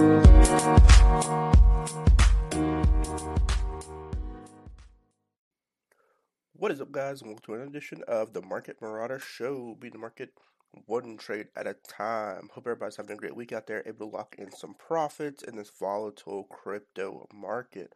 What is up, guys, welcome to another edition of the Market Marauder Show. Be the market one trade at a time. Hope everybody's having a great week out there, able to lock in some profits in this volatile crypto market.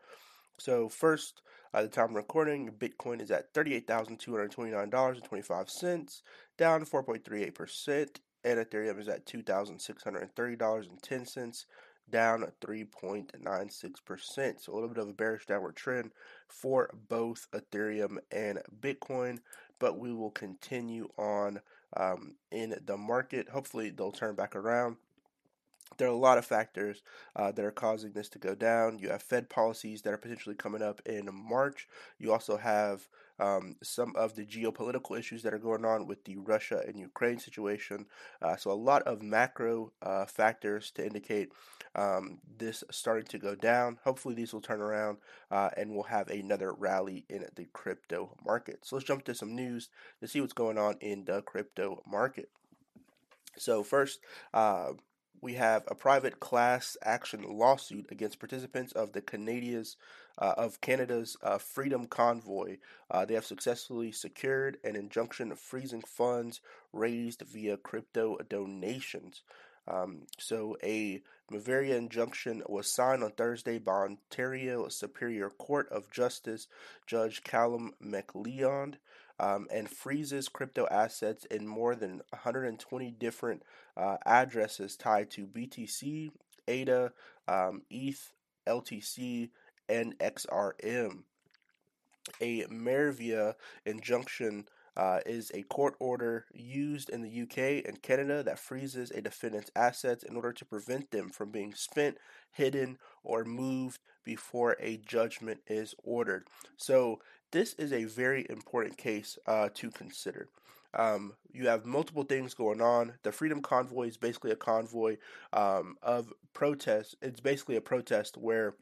So, first, at the time of recording, Bitcoin is at $38,229.25, down 4.38%, and Ethereum is at $2,630.10, down 3.96%. So a little bit of a bearish downward trend for both Ethereum and Bitcoin, but we will continue on um, in the market. Hopefully, they'll turn back around there are a lot of factors uh, that are causing this to go down. You have Fed policies that are potentially coming up in March. You also have um, some of the geopolitical issues that are going on with the Russia and Ukraine situation. Uh, so, a lot of macro uh, factors to indicate um, this starting to go down. Hopefully, these will turn around uh, and we'll have another rally in the crypto market. So, let's jump to some news to see what's going on in the crypto market. So, first, uh, we have a private class action lawsuit against participants of the Canadians uh, of Canada's uh, Freedom Convoy. Uh, they have successfully secured an injunction freezing funds raised via crypto donations. Um, so a Mareva injunction was signed on Thursday by Ontario Superior Court of Justice Judge Calum MacLeod um, and freezes crypto assets in more than 120 different uh, addresses tied to BTC, ADA, um, ETH, LTC, and XRM. A Mareva injunction uh, is a court order used in the UK and Canada that freezes a defendant's assets in order to prevent them from being spent, hidden, or moved before a judgment is ordered. So, this is a very important case uh, to consider. Um, you have multiple things going on. The Freedom Convoy is basically a convoy um, of protests. It's basically a protest where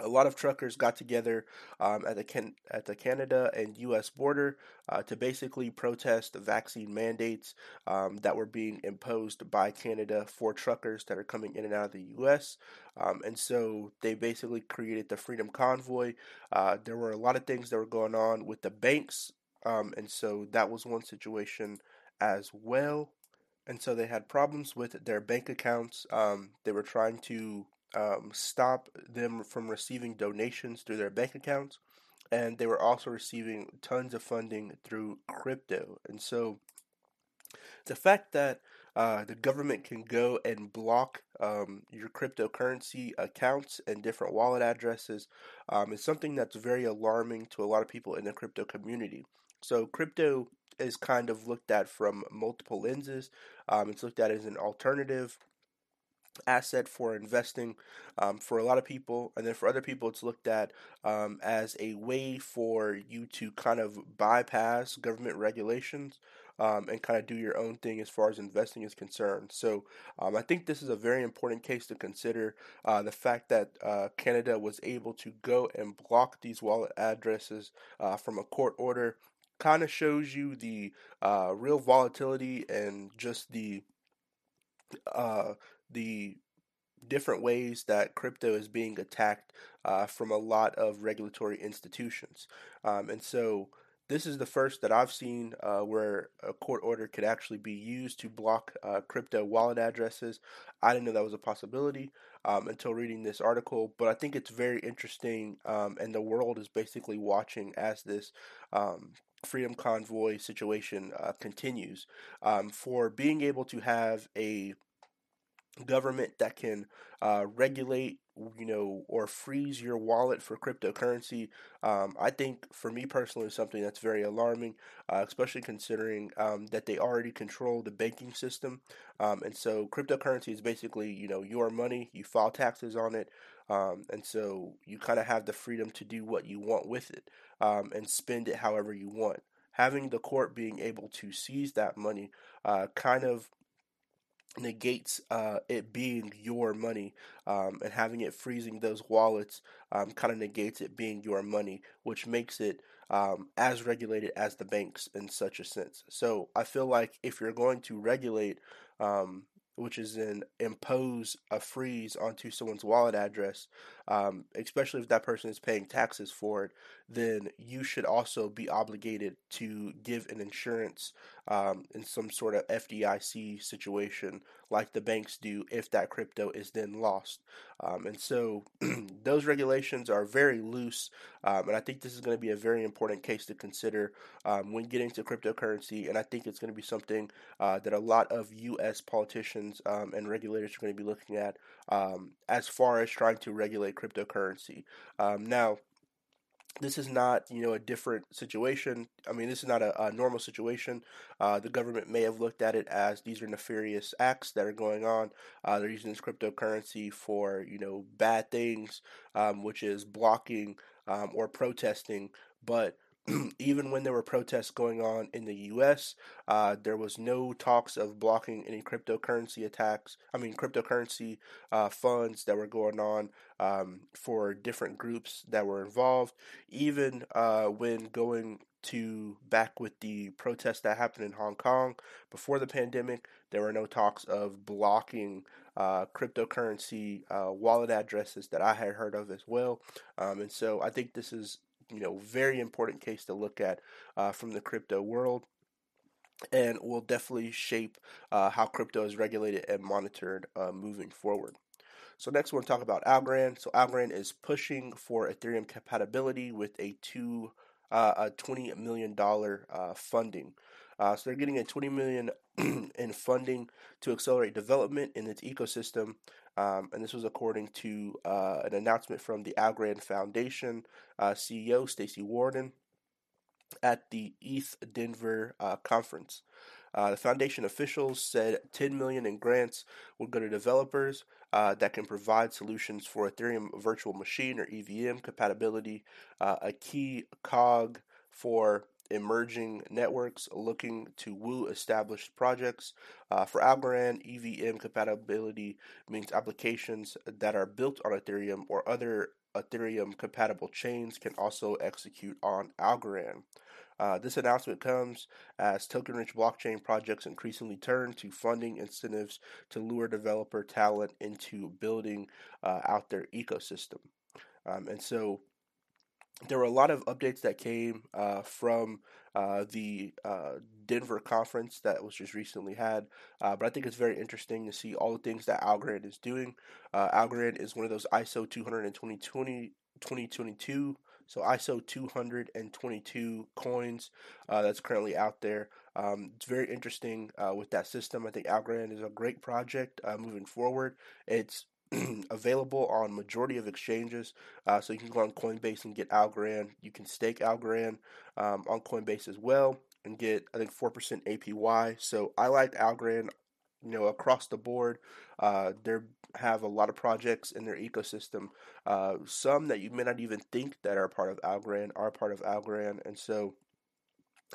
a lot of truckers got together um, at the Can- at the Canada and U.S. border uh, to basically protest vaccine mandates um, that were being imposed by Canada for truckers that are coming in and out of the U.S. Um, and so they basically created the Freedom Convoy. Uh, there were a lot of things that were going on with the banks, um, and so that was one situation as well. And so they had problems with their bank accounts. Um, they were trying to um, stop them from receiving donations through their bank accounts, and they were also receiving tons of funding through crypto. And so, the fact that uh, the government can go and block um, your cryptocurrency accounts and different wallet addresses um, is something that's very alarming to a lot of people in the crypto community. So, crypto is kind of looked at from multiple lenses. Um, it's looked at as an alternative asset for investing um, for a lot of people and then for other people it's looked at um, as a way for you to kind of bypass government regulations um, and kind of do your own thing as far as investing is concerned. So um, i think this is a very important case to consider uh, the fact that uh, canada was able to go and block these wallet addresses uh, from a court order kind of shows you the uh, real volatility and just the uh, the different ways that crypto is being attacked uh, from a lot of regulatory institutions. Um, and so this is the first that I've seen uh, where a court order could actually be used to block uh, crypto wallet addresses. I didn't know that was a possibility um, until reading this article, but I think it's very interesting, um, and the world is basically watching as this um, Freedom Convoy situation uh, continues. Um, for being able to have a government that can uh, regulate you know or freeze your wallet for cryptocurrency um, i think for me personally something that's very alarming uh, especially considering um, that they already control the banking system um, and so cryptocurrency is basically you know your money you file taxes on it um, and so you kind of have the freedom to do what you want with it um, and spend it however you want. Having the court being able to seize that money uh, kind of negates uh, it being your money um, and having it freezing those wallets um, kind of negates it being your money which makes it um, as regulated as the banks in such a sense. So i feel like if you're going to regulate um, which is then impose a freeze onto someone's wallet address, um, especially if that person is paying taxes for it, then you should also be obligated to give an insurance um, in some sort of FDIC situation, like the banks do, if that crypto is then lost. Um, and so those regulations are very loose, um, and I think this is going to be a very important case to consider um, when getting to cryptocurrency. And I think it's going to be something uh, that a lot of U.S. politicians um, and regulators are going to be looking at as far as trying to regulate cryptocurrency. Um, now, this is not, you know, a different situation. I mean, this is not a, a normal situation. Uh, the government may have looked at it as these are nefarious acts that are going on. Uh, they're using this cryptocurrency for, you know, bad things, um, which is blocking um, or protesting. But even when there were protests going on in the U.S., uh, there was no talks of blocking any cryptocurrency attacks. I mean, cryptocurrency uh, funds that were going on um, for different groups that were involved. Even uh, when going to back with the protests that happened in Hong Kong before the pandemic, there were no talks of blocking uh, cryptocurrency uh, wallet addresses that I had heard of as well. Um, and so I think this is you know very important case to look at uh, from the crypto world and will definitely shape uh, how crypto is regulated and monitored uh, moving forward. So next, we're going to talk about Algorand. So Algorand is pushing for Ethereum compatibility with a two uh, a twenty million dollar uh, funding. Uh, so they're getting a twenty million in funding to accelerate development in its ecosystem um, and this was according to uh, an announcement from the Algorand Foundation uh, CEO Staci Warden at the ETH Denver uh, conference. Uh, the foundation officials said 10 million in grants will go to developers uh, that can provide solutions for Ethereum virtual machine or EVM compatibility, uh, a key cog for emerging networks looking to woo established projects. Uh, for Algorand, EVM compatibility means applications that are built on Ethereum or other Ethereum compatible chains can also execute on Algorand. Uh, this announcement comes as token rich blockchain projects increasingly turn to funding incentives to lure developer talent into building uh, out their ecosystem. Um, and so there were a lot of updates that came uh, from uh, the uh, Denver conference that was just recently had. Uh, but I think it's very interesting to see all the things that Algorand is doing. Uh, Algorand is one of those ISO 220 2022, so ISO 222 coins uh, that's currently out there. Um, it's very interesting with that system. I think Algorand is a great project moving forward. It's available on majority of exchanges. Uh, so you can go on Coinbase and get Algorand. You can stake Algorand um, on Coinbase as well and get I think four percent APY. So I like Algorand. You know, across the board, uh, they have a lot of projects in their ecosystem. Uh, some that you may not even think that are part of Algorand are part of Algorand, and so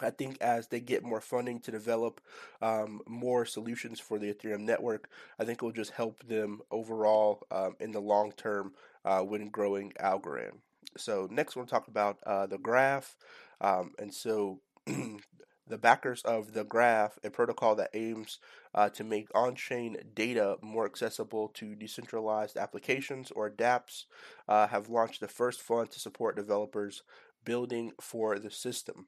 I think as they get more funding to develop um, more solutions for the Ethereum network, I think it will just help them overall um, in the long term uh, when growing Algorand. So next, we'll talk about uh, the graph, um, and so. the backers of the graph, a protocol that aims uh, to make on chain data more accessible to decentralized applications or dApps, uh, have launched the first fund to support developers building for the system.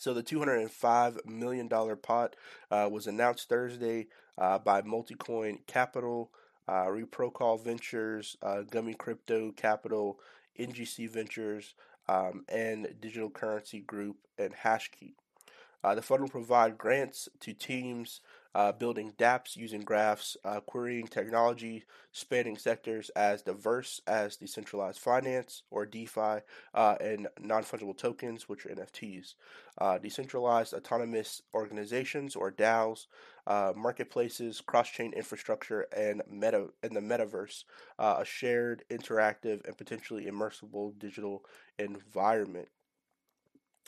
So the $205 million pot uh, was announced Thursday uh, by Multicoin Capital, uh, Reciprocal Ventures, uh, Gumi Crypto Capital, NGC Ventures, um, and Digital Currency Group and Hashkey. Uh, the fund will provide grants to teams uh, building dApps using graphs, uh, querying technology spanning sectors as diverse as decentralized finance or DeFi uh, and non fungible tokens, which are NFTs, uh, decentralized autonomous organizations or DAOs, uh, marketplaces, cross chain infrastructure, and meta in the metaverse, a shared, interactive, and potentially immersible digital environment.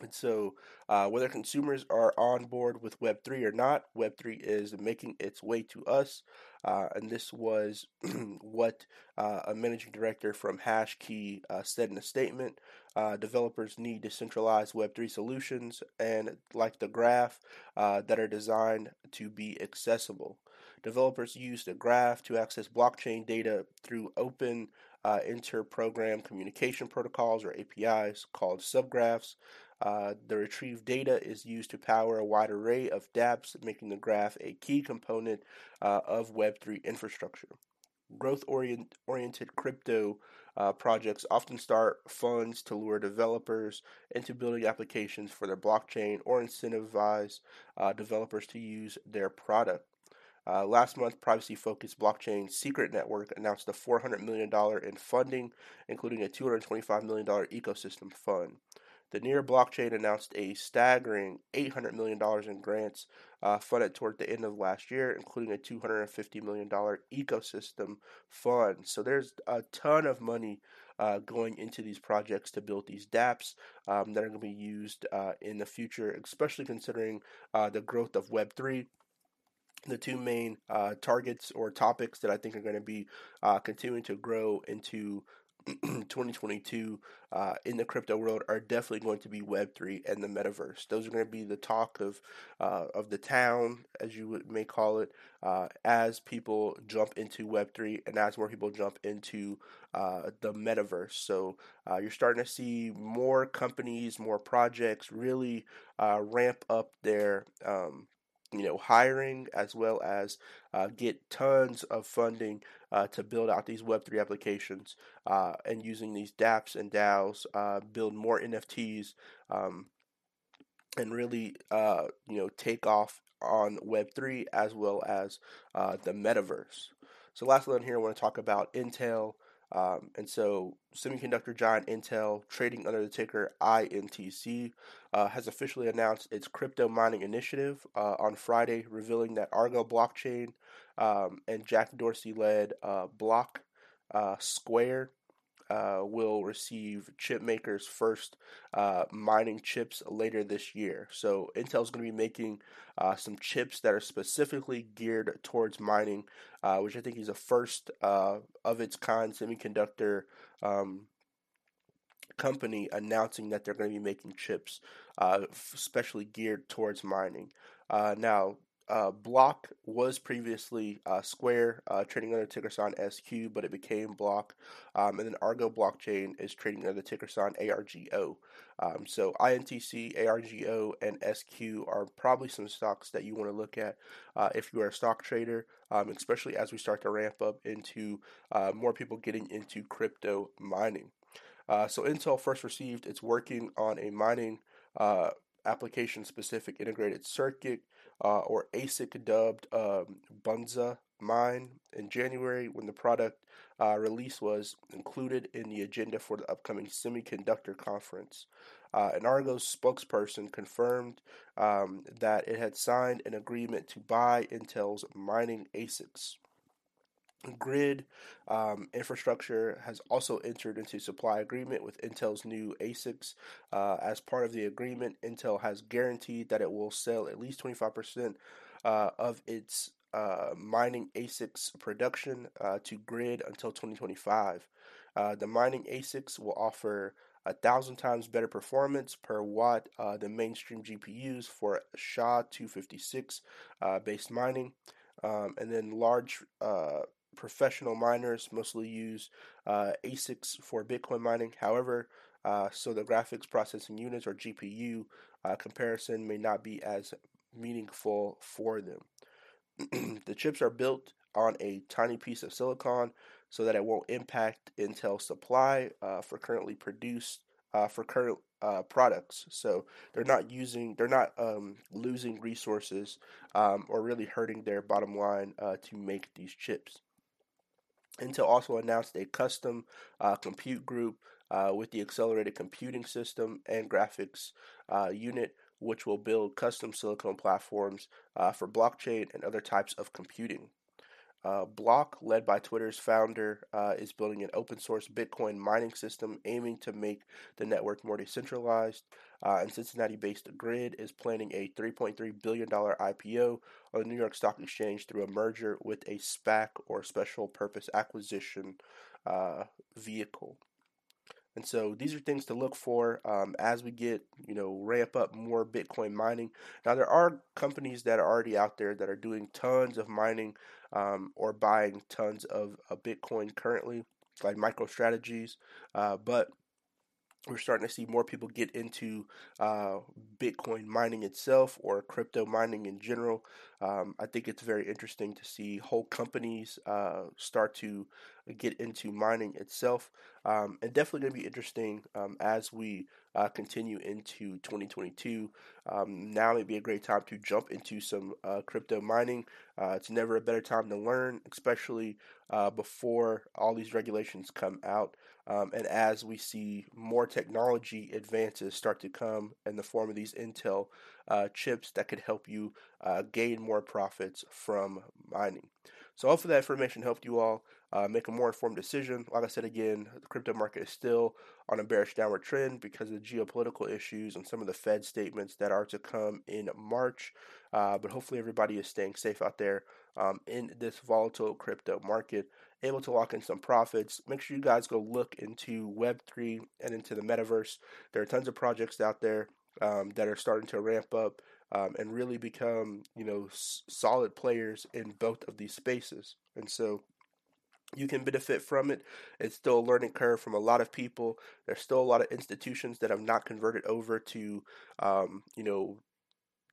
And so, uh, whether consumers are on board with Web3 or not, Web3 is making its way to us. Uh, and this was what uh, a managing director from HashKey uh, said in a statement. Uh, developers need decentralized Web3 solutions and, like the graph, uh, that are designed to be accessible. Developers use the graph to access blockchain data through open uh, inter-program communication protocols or APIs called subgraphs. Uh, the retrieved data is used to power a wide array of dApps, making the graph a key component uh, of Web3 infrastructure. Growth oriented crypto uh, projects often start funds to lure developers into building applications for their blockchain or incentivize uh, developers to use their product. Uh, last month, privacy focused blockchain Secret Network announced a $400 million in funding, including a $225 million ecosystem fund. The Near blockchain announced a staggering $800 million in grants uh, funded toward the end of last year, including a $250 million ecosystem fund. So there's a ton of money uh, going into these projects to build these dApps um, that are going to be used uh, in the future, especially considering uh, the growth of Web3 the two main uh, targets or topics that I think are going to be uh, continuing to grow into 2022 uh, in the crypto world are definitely going to be Web3 and the metaverse. Those are going to be the talk of uh, of the town, as you may call it, uh, as people jump into Web3 and as more people jump into uh, the metaverse. So uh, you're starting to see more companies, more projects really uh, ramp up their um, you know, hiring as well as uh, get tons of funding uh, to build out these Web3 applications uh, and using these dApps and DAOs, uh, build more NFTs, um, and really, uh, you know, take off on Web3 as well as uh, the metaverse. So, last one here, I want to talk about Intel. Um, and so, semiconductor giant Intel, trading under the ticker INTC, uh, has officially announced its crypto mining initiative uh, on Friday, revealing that Argo blockchain um, and Jack Dorsey led uh, Block uh, Square uh, will receive chip makers' first uh, mining chips later this year. So Intel is going to be making uh, some chips that are specifically geared towards mining, uh, which I think is a first uh, of its kind semiconductor. Um, company announcing that they're going to be making chips uh, especially geared towards mining. now, uh, Block was previously uh, Square, uh, trading under ticker sign SQ, but it became Block. Um, and then Argo Blockchain is trading under the ticker sign ARGO. Um, so INTC, ARGO, and SQ are probably some stocks that you want to look at uh, if you are a stock trader, um, especially as we start to ramp up into uh, more people getting into crypto mining. Uh, so Intel first received its working on a mining application specific integrated circuit uh, or ASIC dubbed um, Bonanza Mine in January when the product uh, release was included in the agenda for the upcoming semiconductor conference. Uh, an Argos spokesperson confirmed um, that it had signed an agreement to buy Intel's mining ASICs. GRIID um, infrastructure has also entered into supply agreement with Intel's new ASICs. Uh, as part of the agreement, Intel has guaranteed that it will sell at least 25% uh, of its uh, mining ASICs production uh, to GRIID until 2025. Uh, the mining ASICs will offer a thousand times better performance per watt uh, than mainstream GPUs for SHA 256 based mining. Um, and then large professional miners mostly use uh, ASICs for Bitcoin mining. However, uh, so the graphics processing units or GPU uh, comparison may not be as meaningful for them. the chips are built on a tiny piece of silicon so that it won't impact Intel supply uh, for currently produced uh, for current uh, products. So they're not using, they're not um, losing resources um, or really hurting their bottom line to make these chips. Intel also announced a custom uh, compute group uh, with the accelerated computing system and graphics uh, unit, which will build custom silicon platforms uh, for blockchain and other types of computing. Uh, Block, led by Twitter's founder, uh, is building an open source Bitcoin mining system aiming to make the network more decentralized. Uh, and Cincinnati based GRIID is planning a $3.3 billion IPO on the New York Stock Exchange through a merger with a SPAC or special purpose acquisition uh, vehicle. And so these are things to look for um, as we get, you know, ramp up more Bitcoin mining. Now there are companies that are already out there that are doing tons of mining um, or buying tons of, Bitcoin currently, like MicroStrategies. Uh, but we're starting to see more people get into uh, Bitcoin mining itself or crypto mining in general. Um, I think it's very interesting to see whole companies uh, start to get into mining itself, um, and definitely going to be interesting um, as we uh, continue into 2022. Um, now may be a great time to jump into some uh, crypto mining. Uh, it's never a better time to learn, especially uh, before all these regulations come out. Um, and as we see more technology advances start to come in the form of these Intel uh, chips that could help you uh, gain more profits from mining. So hopefully that information helped you all uh, make a more informed decision. Like I said again, the crypto market is still on a bearish downward trend because of geopolitical issues and some of the Fed statements that are to come in March. Uh, but hopefully everybody is staying safe out there um, in this volatile crypto market, able to lock in some profits. Make sure you guys go look into Web3 and into the metaverse. There are tons of projects out there um, that are starting to ramp up um, and really become, you know, s- solid players in both of these spaces. And so you can benefit from it. It's still a learning curve from a lot of people. There's still a lot of institutions that have not converted over to, um, you know,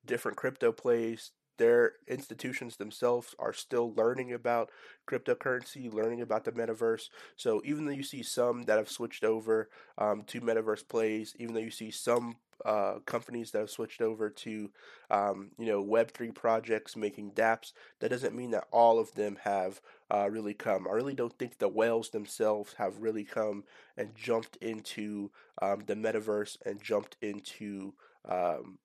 different crypto plays. Their institutions themselves are still learning about cryptocurrency, learning about the metaverse. So even though you see some that have switched over um, to metaverse plays, even though you see some uh, companies that have switched over to um, you know Web3 projects making dApps, that doesn't mean that all of them have uh, really come. I really don't think the whales themselves have really come and jumped into um, the metaverse and jumped into um,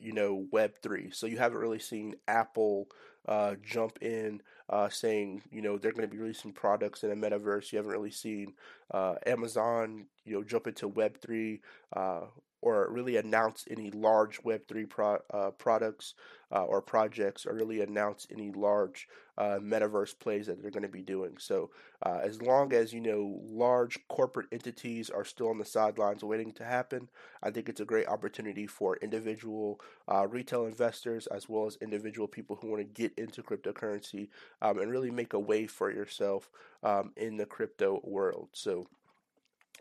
you know Web3. So you haven't really seen Apple uh, jump in uh, saying you know they're going to be releasing products in a metaverse. You haven't really seen uh, Amazon you know jump into Web3 uh, or really announce any large Web3 pro, uh, products uh, or projects or really announce any large uh, metaverse plays that they're going to be doing. So, uh, as long as you know large corporate entities are still on the sidelines waiting to happen, I think it's a great opportunity for individual uh, retail investors as well as individual people who want to get into cryptocurrency um, and really make a way for yourself um, in the crypto world. So,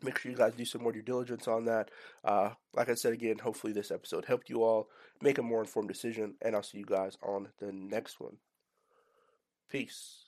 Make sure you guys do some more due diligence on that. Uh, like I said again, hopefully this episode helped you all make a more informed decision, and I'll see you guys on the next one. Peace.